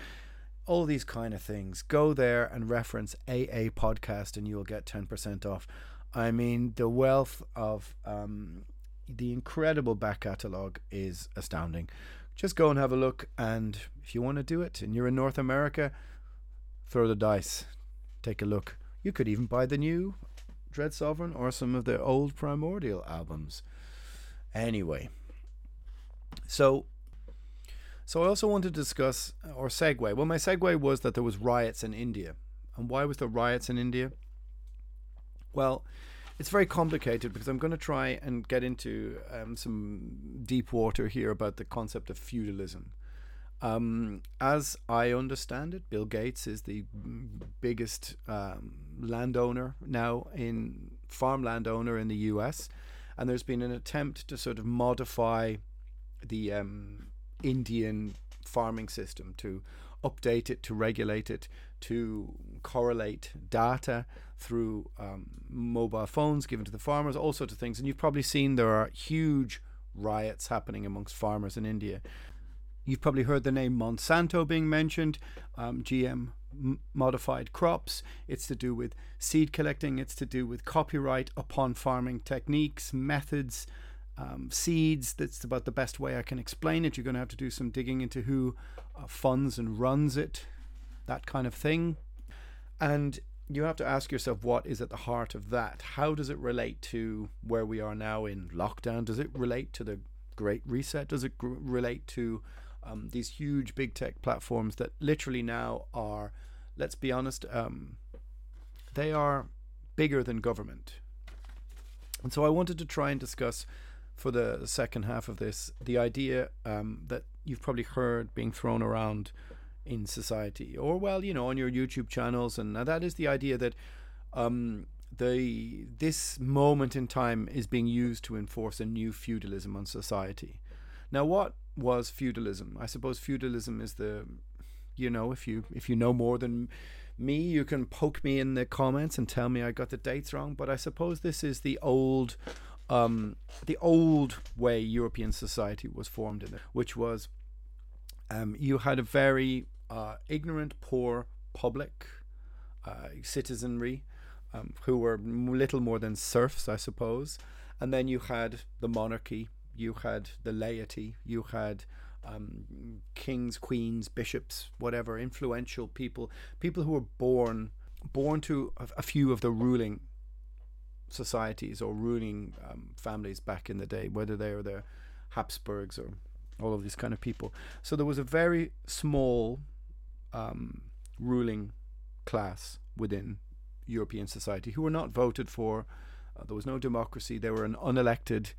Speaker 4: all these kind of things. Go there and reference AA Podcast, and you will get 10% off. I mean, the wealth of um, the incredible back catalogue is astounding. Just go and have a look, and if you want to do it and you're in North America, throw the dice, take a look. You could even buy the new Dread Sovereign or some of the old Primordial albums. Anyway, so so I also want to discuss or segue. Well, my segue was that there was riots in India, and why was there riots in India? Well, it's very complicated because I'm going to try and get into um, some deep water here about the concept of feudalism. Um, as I understand it, Bill Gates is the biggest um, landowner now in farmland owner in the U.S and there's been an attempt to sort of modify the um, Indian farming system to update it, to regulate it, to correlate data through um, mobile phones given to the farmers, all sorts of things. And you've probably seen there are huge riots happening amongst farmers in India. You've probably heard the name Monsanto being mentioned, um, GM modified crops. It's to do with seed collecting. It's to do with copyright upon farming techniques, methods, um, seeds. That's about the best way I can explain it. You're going to have to do some digging into who uh, funds and runs it, that kind of thing. And you have to ask yourself what is at the heart of that. How does it relate to where we are now in lockdown? Does it relate to the Great Reset? Does it gr- relate to um, these huge big tech platforms that literally now are, let's be honest, um, they are bigger than government. And so I wanted to try and discuss for the second half of this the idea um, that you've probably heard being thrown around in society, or well, you know, on your YouTube channels, and that is the idea that um, the this moment in time is being used to enforce a new feudalism on society. Now, what was feudalism? I suppose feudalism is the, you know, if you if you know more than me, you can poke me in the comments and tell me I got the dates wrong. But I suppose this is the old, um, the old way European society was formed in it, which was, um, you had a very uh, ignorant, poor public uh, citizenry um, who were little more than serfs, I suppose. And then you had the monarchy, you had the laity, you had um, kings, queens, bishops, whatever, influential people, people who were born born to a, few of the ruling societies or ruling um, families back in the day, whether they were the Habsburgs or all of these kind of people. So there was a very small um, ruling class within European society who were not voted for. Uh, there was no democracy. They were an unelected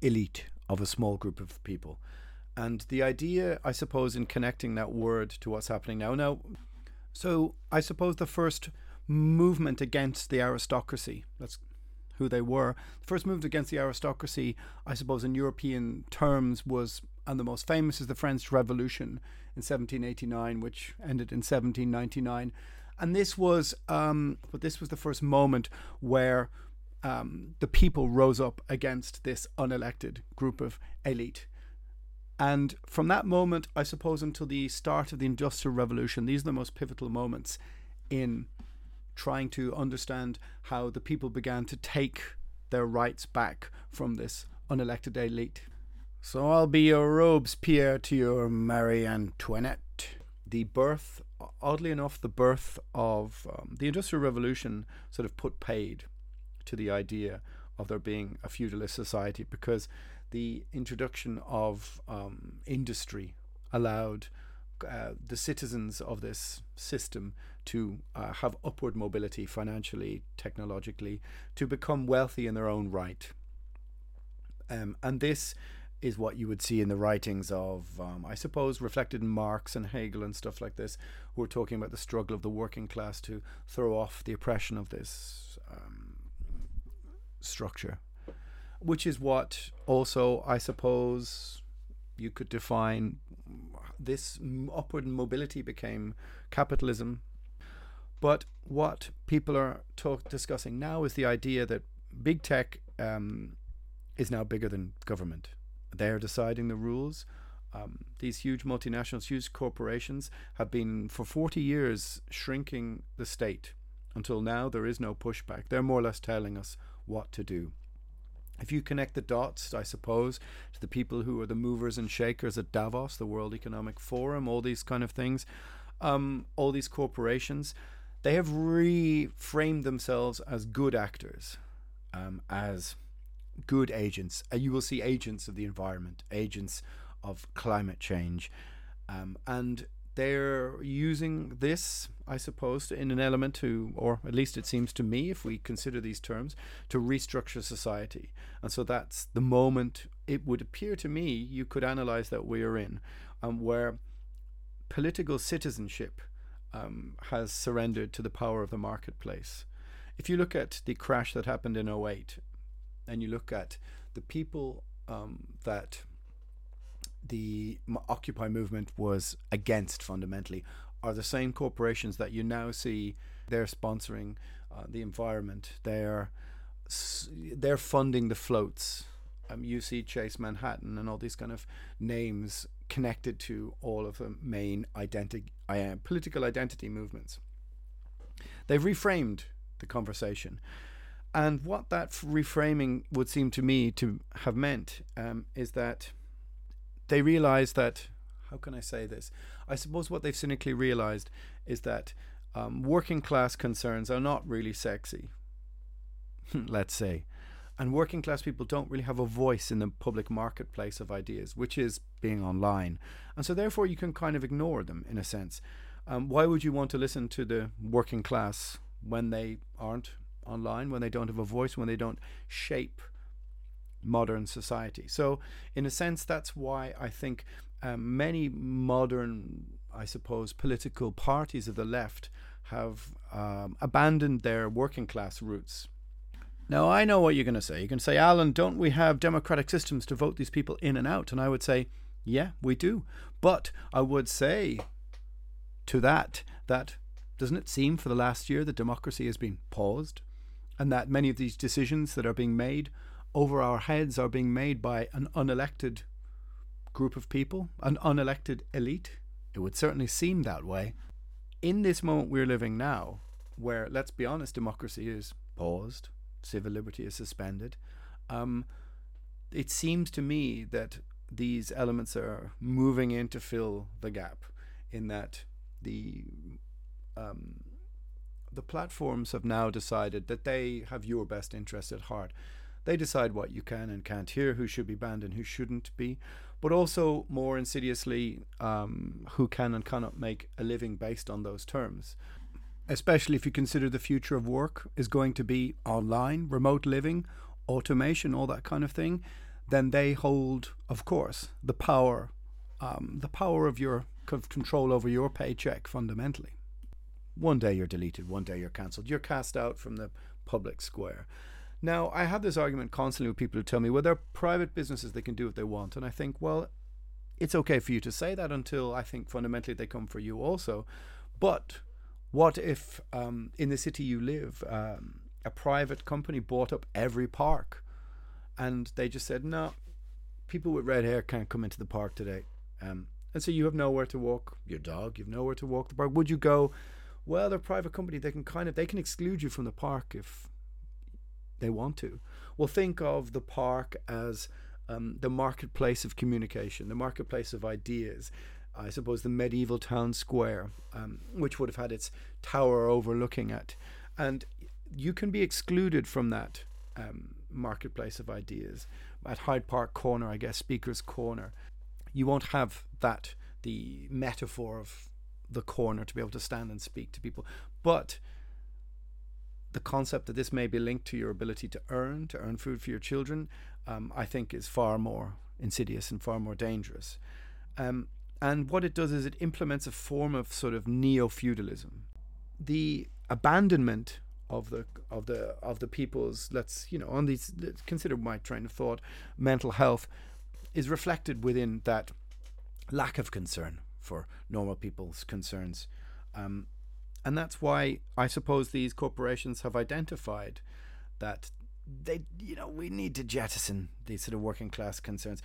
Speaker 4: elite of a small group of people. And the idea, I suppose, in connecting that word to what's happening now. Now, so I suppose the first movement against the aristocracy, that's who they were, the first movement against the aristocracy, I suppose, in European terms was, and the most famous is the French Revolution in 1789, which ended in 1799. And this was, um, but this was the first moment where um, the people rose up against this unelected group of elite. And from that moment, I suppose, until the start of the Industrial Revolution, these are the most pivotal moments in trying to understand how the people began to take their rights back from this unelected elite. So I'll be your Robespierre to your Marie Antoinette. The birth, oddly enough, the birth of um, the Industrial Revolution sort of put paid to the idea of there being a feudalist society because the introduction of um, industry allowed uh, the citizens of this system to uh, have upward mobility financially, technologically, to become wealthy in their own right. Um, and this is what you would see in the writings of, um, I suppose, reflected in Marx and Hegel and stuff like this, who are talking about the struggle of the working class to throw off the oppression of this structure, which is what also, I suppose, you could define this upward mobility became capitalism. But what people are talk, discussing now is the idea that big tech um, is now bigger than government. They are deciding the rules. Um, these huge multinationals, huge corporations, have been for 40 years shrinking the state. Until now, there is no pushback. They're more or less telling us what to do. If you connect the dots, I suppose, to the people who are the movers and shakers at Davos, the World Economic Forum, all these kind of things, um, all these corporations, they have reframed themselves as good actors, um, as good agents. Uh, you will see agents of the environment, agents of climate change, um, and they're using this, I suppose, in an element to, or at least it seems to me, if we consider these terms, to restructure society. And so that's the moment it would appear to me you could analyze that we are in, um, where political citizenship um, has surrendered to the power of the marketplace. If you look at the crash that happened in 08, and you look at the people um, that the Occupy movement was against fundamentally are the same corporations that you now see they're sponsoring uh, the environment. They're they're funding the floats. Um, you see Chase Manhattan and all these kind of names connected to all of the main identity, uh, political identity movements. They've reframed the conversation. And what that reframing would seem to me to have meant um, is that they realize that how can I say this? I suppose what they've cynically realized is that um, working class concerns are not really sexy, let's say. And working class people don't really have a voice in the public marketplace of ideas, which is being online. And so, therefore, you can kind of ignore them in a sense. Um, why would you want to listen to the working class when they aren't online, when they don't have a voice, when they don't shape modern society? So, in a sense, that's why I think um, many modern, I suppose, political parties of the left have um, abandoned their working class roots. Now, I know what you're going to say. You're going to say, Alan, don't we have democratic systems to vote these people in and out? And I would say, yeah, we do. But I would say to that, that doesn't it seem for the last year that democracy has been paused? And that many of these decisions that are being made over our heads are being made by an unelected group of people, an unelected elite? It would certainly seem that way. In this moment we're living now, where, let's be honest, democracy is paused, civil liberty is suspended, um, it seems to me that these elements are moving in to fill the gap in that the um, the platforms have now decided that they have your best interest at heart. They decide what you can and can't hear, who should be banned and who shouldn't be, but also more insidiously, um, who can and cannot make a living based on those terms. Especially if you consider the future of work is going to be online, remote living, automation, all that kind of thing, then they hold, of course, the power, um, the power of your of control over your paycheck fundamentally. One day you're deleted, one day you're cancelled, you're cast out from the public square. Now, I have this argument constantly with people who tell me, well, they're private businesses, they can do what they want. And I think, well, it's okay for you to say that until I think fundamentally they come for you also. But what if um, in the city you live, um, a private company bought up every park and they just said, no, people with red hair can't come into the park today. Um, and so you have nowhere to walk your dog, you have nowhere to walk the park. Would you go? Well, they're a private company. They can kind of they can exclude you from the park if they want to. Well, think of the park as um, the marketplace of communication, the marketplace of ideas. I suppose the medieval town square, um, which would have had its tower overlooking it, and you can be excluded from that um, marketplace of ideas at Hyde Park Corner, I guess, Speaker's Corner you won't have that the metaphor of the corner to be able to stand and speak to people. But the concept that this may be linked to your ability to earn, to earn food for your children, um, I think is far more insidious and far more dangerous. Um, and what it does is it implements a form of sort of neo feudalism. The abandonment of the of the of the people's let's you know on these consider my train of thought mental health is reflected within that lack of concern for normal people's concerns. Um, and that's why I suppose these corporations have identified that they, you know, we need to jettison these sort of working class concerns,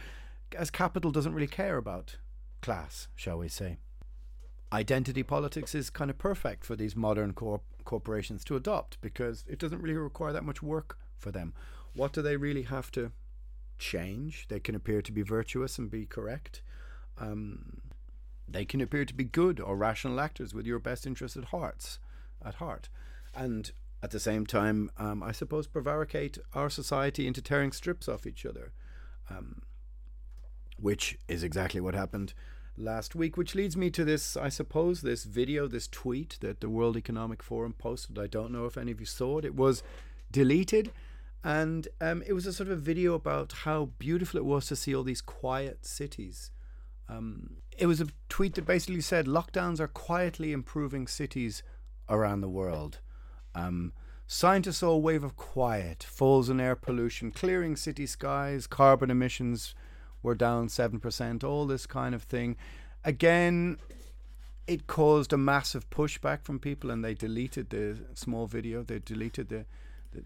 Speaker 4: as capital doesn't really care about class, shall we say. Identity politics is kind of perfect for these modern corp- corporations to adopt because it doesn't really require that much work for them. What do they really have to change. They can appear to be virtuous and be correct. Um, they can appear to be good or rational actors with your best interests at hearts, at heart, and at the same time, um, I suppose, prevaricate our society into tearing strips off each other, um, which is exactly what happened last week. Which leads me to this, I suppose, this video, this tweet that the World Economic Forum posted. I don't know if any of you saw it. It was deleted and um, it was a sort of a video about how beautiful it was to see all these quiet cities. Um, it was a tweet that basically said lockdowns are quietly improving cities around the world. Um, scientists saw a wave of quiet, falls in air pollution, clearing city skies, carbon emissions were down 7%, all this kind of thing. Again, it caused a massive pushback from people and they deleted the small video, they deleted the, the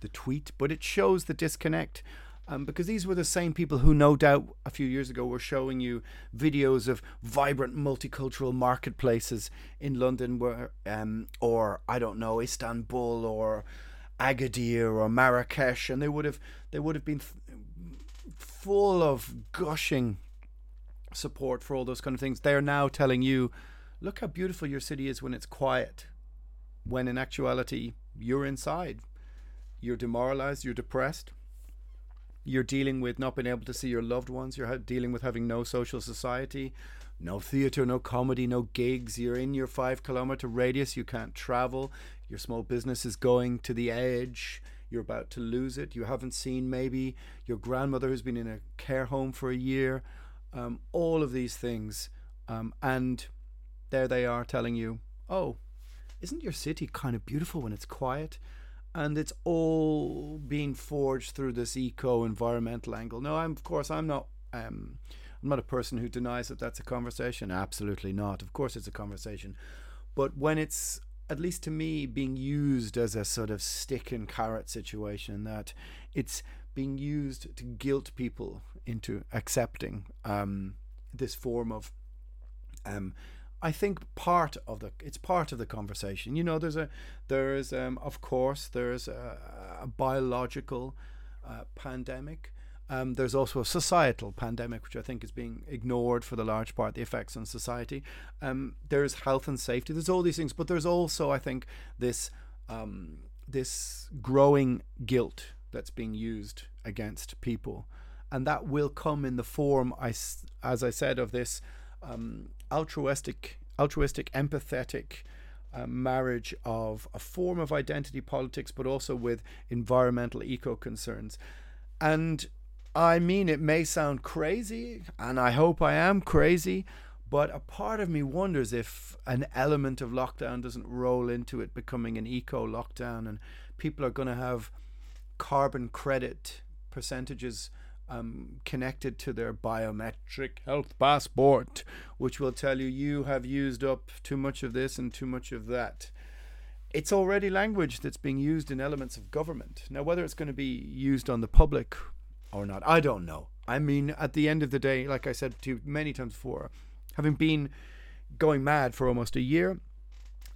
Speaker 4: the tweet, but it shows the disconnect. Um, because these were the same people who, no doubt, a few years ago were showing you videos of vibrant multicultural marketplaces in London, where, um, or I don't know, Istanbul or Agadir or Marrakesh, and they would have they would have been full of gushing support for all those kind of things. They are now telling you, look how beautiful your city is when it's quiet, when in actuality you're inside. You're demoralized, you're depressed, you're dealing with not being able to see your loved ones, you're dealing with having no social society, no theatre, no comedy, no gigs. You're in your five kilometre radius, you can't travel, your small business is going to the edge. You're about to lose it. You haven't seen maybe your grandmother who's been in a care home for a year. Um, all of these things. Um, and there they are telling you, oh, isn't your city kind of beautiful when it's quiet? And it's all being forged through this eco environmental angle. No, I'm of course I'm not um, I'm not a person who denies that that's a conversation. Absolutely not. Of course it's a conversation. But when it's at least to me, being used as a sort of stick and carrot situation, that it's being used to guilt people into accepting um, this form of. Um, I think part of the it's part of the conversation. You know, there's a there's um, of course there's a, a biological uh, pandemic um, there's also a societal pandemic, which I think is being ignored for the large part, the effects on society. Um, there's health and safety. There's all these things, but there's also, I think, this um, this growing guilt that's being used against people, and that will come in the form, I, as I said, of this um, altruistic, altruistic, empathetic. Uh, marriage of a form of identity politics, but also with environmental eco concerns. And I mean, it may sound crazy, and I hope I am crazy, but a part of me wonders if an element of lockdown doesn't roll into it becoming an eco lockdown and people are going to have carbon credit percentages um, connected to their biometric health passport, which will tell you you have used up too much of this and too much of that. It's already language that's being used in elements of government. Now, whether it's going to be used on the public or not. I don't know. I mean, at the end of the day, like I said to you many times before, having been going mad for almost a year,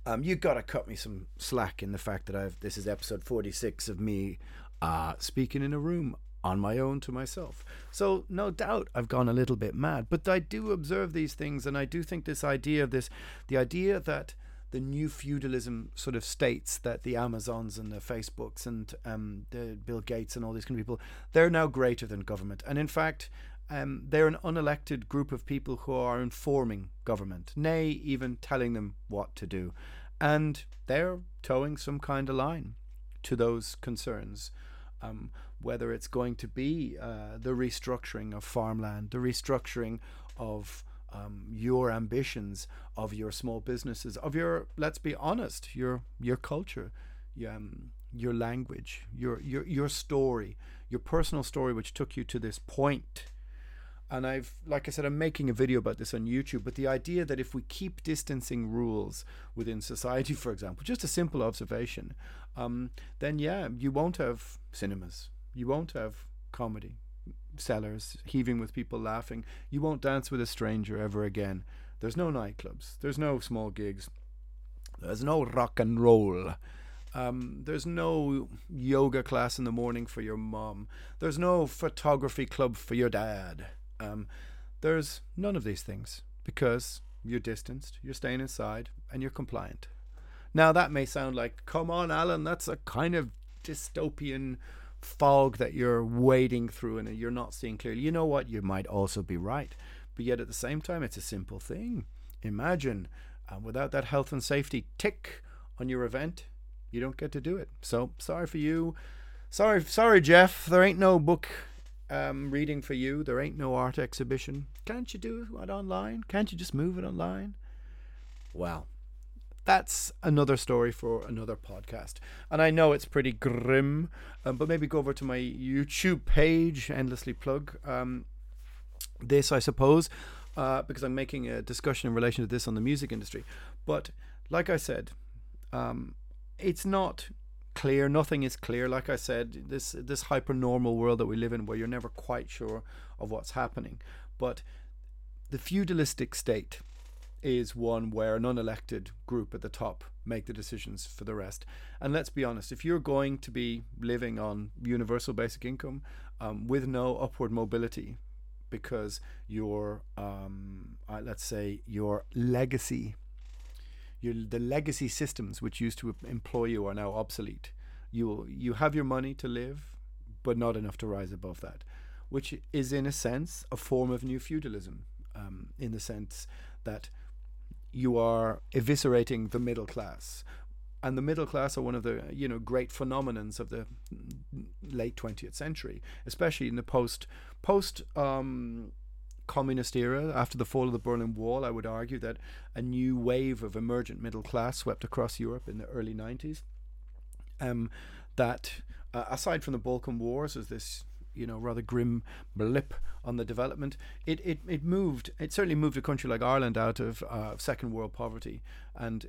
Speaker 4: um, you got to cut me some slack in the fact that I've this is episode 46 of me uh, speaking in a room on my own to myself. So no doubt I've gone a little bit mad, but I do observe these things, and I do think this idea of this, the idea that the new feudalism sort of states that the Amazons and the Facebooks and um, the Bill Gates and all these kind of people, they're now greater than government. And in fact, um, they're an unelected group of people who are informing government, nay, even telling them what to do. And they're toeing some kind of line to those concerns. Um, whether it's going to be uh, the restructuring of farmland, the restructuring of um, your ambitions of your small businesses, of your let's be honest, your your culture, um, your language, your your your story, your personal story, which took you to this point. And I've, like I said, I'm making a video about this on YouTube. But the idea that if we keep distancing rules within society, for example, just a simple observation, um, then yeah, you won't have cinemas, you won't have comedy, cellars, heaving with people laughing. You won't dance with a stranger ever again. There's no nightclubs. There's no small gigs. There's no rock and roll. Um, there's no yoga class in the morning for your mom. There's no photography club for your dad. Um, there's none of these things because you're distanced, you're staying inside, and you're compliant. Now, that may sound like, come on, Alan, that's a kind of dystopian fog that you're wading through and you're not seeing clearly. You know what? You might also be right. But yet at the same time, it's a simple thing. Imagine uh, without that health and safety tick on your event, you don't get to do it. So sorry for you. Sorry, sorry, Jeff. There ain't no book um, reading for you. There ain't no art exhibition. Can't you do it online? Can't you just move it online? Well, that's another story for another podcast. And I know it's pretty grim, um, but maybe go over to my YouTube page, endlessly plug um, this, I suppose, uh, because I'm making a discussion in relation to this on the music industry. But like I said, um, it's not clear. Nothing is clear. Like I said, this this hyper normal world that we live in, where you're never quite sure of what's happening. But the feudalistic state is one where an unelected group at the top make the decisions for the rest. And let's be honest, if you're going to be living on universal basic income um, with no upward mobility, because your, um, uh, let's say, your legacy Your, the legacy systems which used to employ you are now obsolete. You you have your money to live, but not enough to rise above that, which is in a sense a form of new feudalism, um, in the sense that you are eviscerating the middle class. And the middle class are one of the you know great phenomenons of the late 20th century, especially in the post post um, communist era, after the fall of the Berlin Wall, I would argue that a new wave of emergent middle class swept across Europe in the early 90s. Um, that, uh, aside from the Balkan Wars, as this you know rather grim blip on the development, it, it, it moved. It certainly moved a country like Ireland out of uh, second world poverty and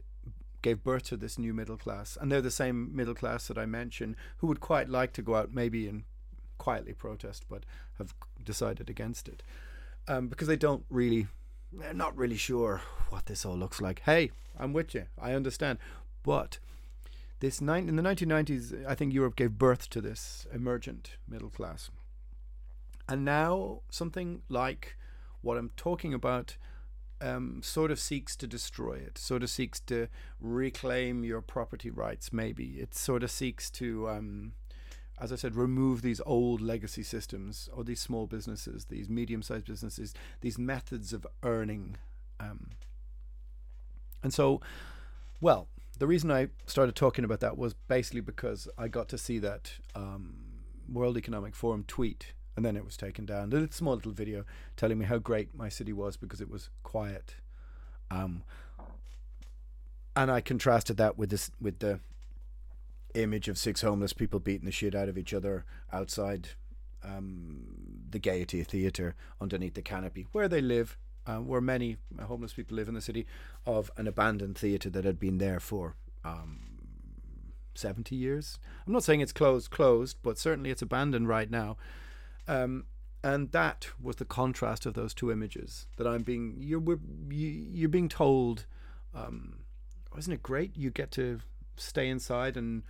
Speaker 4: gave birth to this new middle class. And they're the same middle class that I mentioned who would quite like to go out maybe and quietly protest, but have decided against it um, because they don't really, they're not really sure what this all looks like. Hey, I'm with you. I understand, but this nine, in the 1990s, I think Europe gave birth to this emergent middle class, and now something like what I'm talking about. Um, sort of seeks to destroy it, sort of seeks to reclaim your property rights, maybe. It sort of seeks to um, as I said, remove these old legacy systems or these small businesses, these medium sized businesses, these methods of earning. Um, and so, well, the reason I started talking about that was basically because I got to see that um, World Economic Forum tweet, and then it was taken down. A small little video telling me how great my city was because it was quiet. Um, and I contrasted that with this with the image of six homeless people beating the shit out of each other outside um, the Gaiety Theatre underneath the canopy where they live, uh, where many homeless people live in the city, of an abandoned theatre that had been there for um, 70 years. I'm not saying it's closed, closed, but certainly it's abandoned right now. Um, and that was the contrast of those two images that I'm being you're you're being told. Um, isn't it great? You get to stay inside and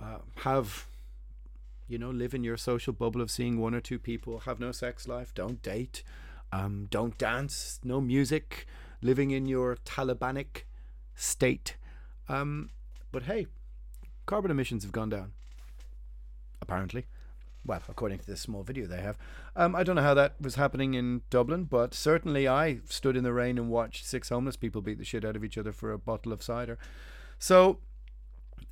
Speaker 4: uh, have you know live in your social bubble of seeing one or two people have no sex life don't date um, don't dance no music living in your talibanic state um, but hey carbon emissions have gone down apparently well, according to this small video they have. Um, I don't know how that was happening in Dublin, but certainly I stood in the rain and watched six homeless people beat the shit out of each other for a bottle of cider. So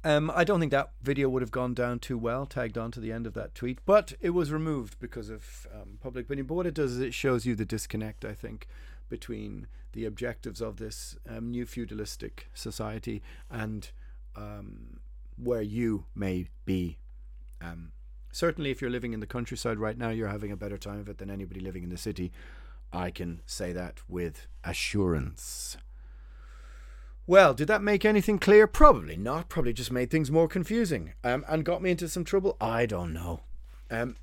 Speaker 4: um, I don't think that video would have gone down too well, tagged on to the end of that tweet, but it was removed because of um, public opinion. But what it does is it shows you the disconnect, I think, between the objectives of this um, new feudalistic society and um, where you may be. Um, certainly, if you're living in the countryside right now, you're having a better time of it than anybody living in the city. I can say that with assurance. Well, did that make anything clear? Probably not. Probably just made things more confusing um, and got me into some trouble. I don't know. Um,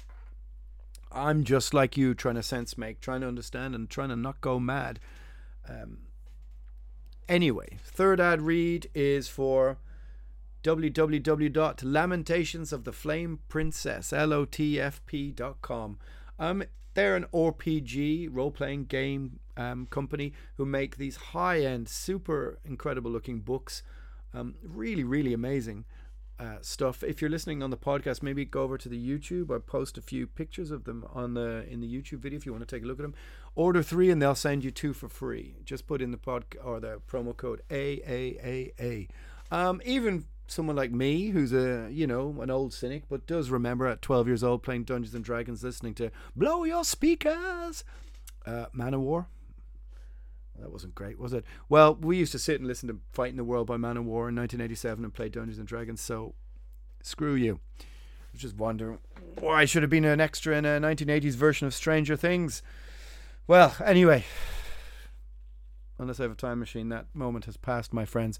Speaker 4: I'm just like you, trying to sense make, trying to understand, and trying to not go mad. Um, anyway, third ad read is for www.lamentations-of-the-flame-princess, Um, they're an RPG role playing game um, company who make these high end, super incredible looking books. Um, really, really amazing uh, stuff. If you're listening on the podcast, maybe go over to the YouTube. I post a few pictures of them on the in the YouTube video if you want to take a look at them. Order three and they'll send you two for free. Just put in the pod or the promo code AAAA. Um, even someone like me who's a you know an old cynic but does remember at 12 years old playing dungeons and dragons listening to blow your speakers uh, Manowar that wasn't great, was it? Well, we used to sit and listen to Fighting the World by Manowar in 1987 and play Dungeons and Dragons, so screw you. I was just wondering why I should have been an extra in a 1980s version of Stranger Things. Well, anyway, unless I have a time machine, that moment has passed, my friends.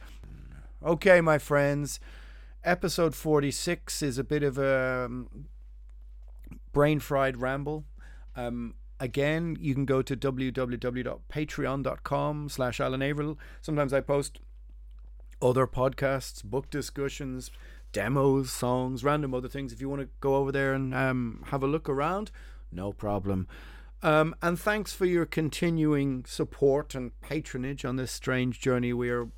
Speaker 4: Okay, my friends, episode 46 is a bit of a um, brain fried ramble. Um, again, you can go to www.patreon.com slash Alan Averill. Sometimes I post other podcasts, book discussions, demos, songs, random other things. If you want to go over there and um, have a look around, no problem. Um, and thanks for your continuing support and patronage on this strange journey we are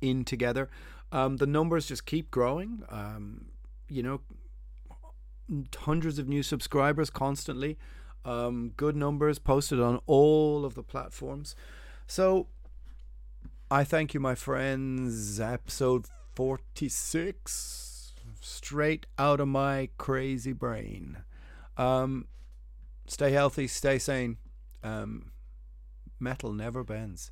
Speaker 4: in together. Um, the numbers just keep growing. Um, you know, hundreds of new subscribers constantly. Um, good numbers posted on all of the platforms. So I thank you, my friends. Episode 46, straight out of my crazy brain. Um, stay healthy, stay sane. Um, metal never bends.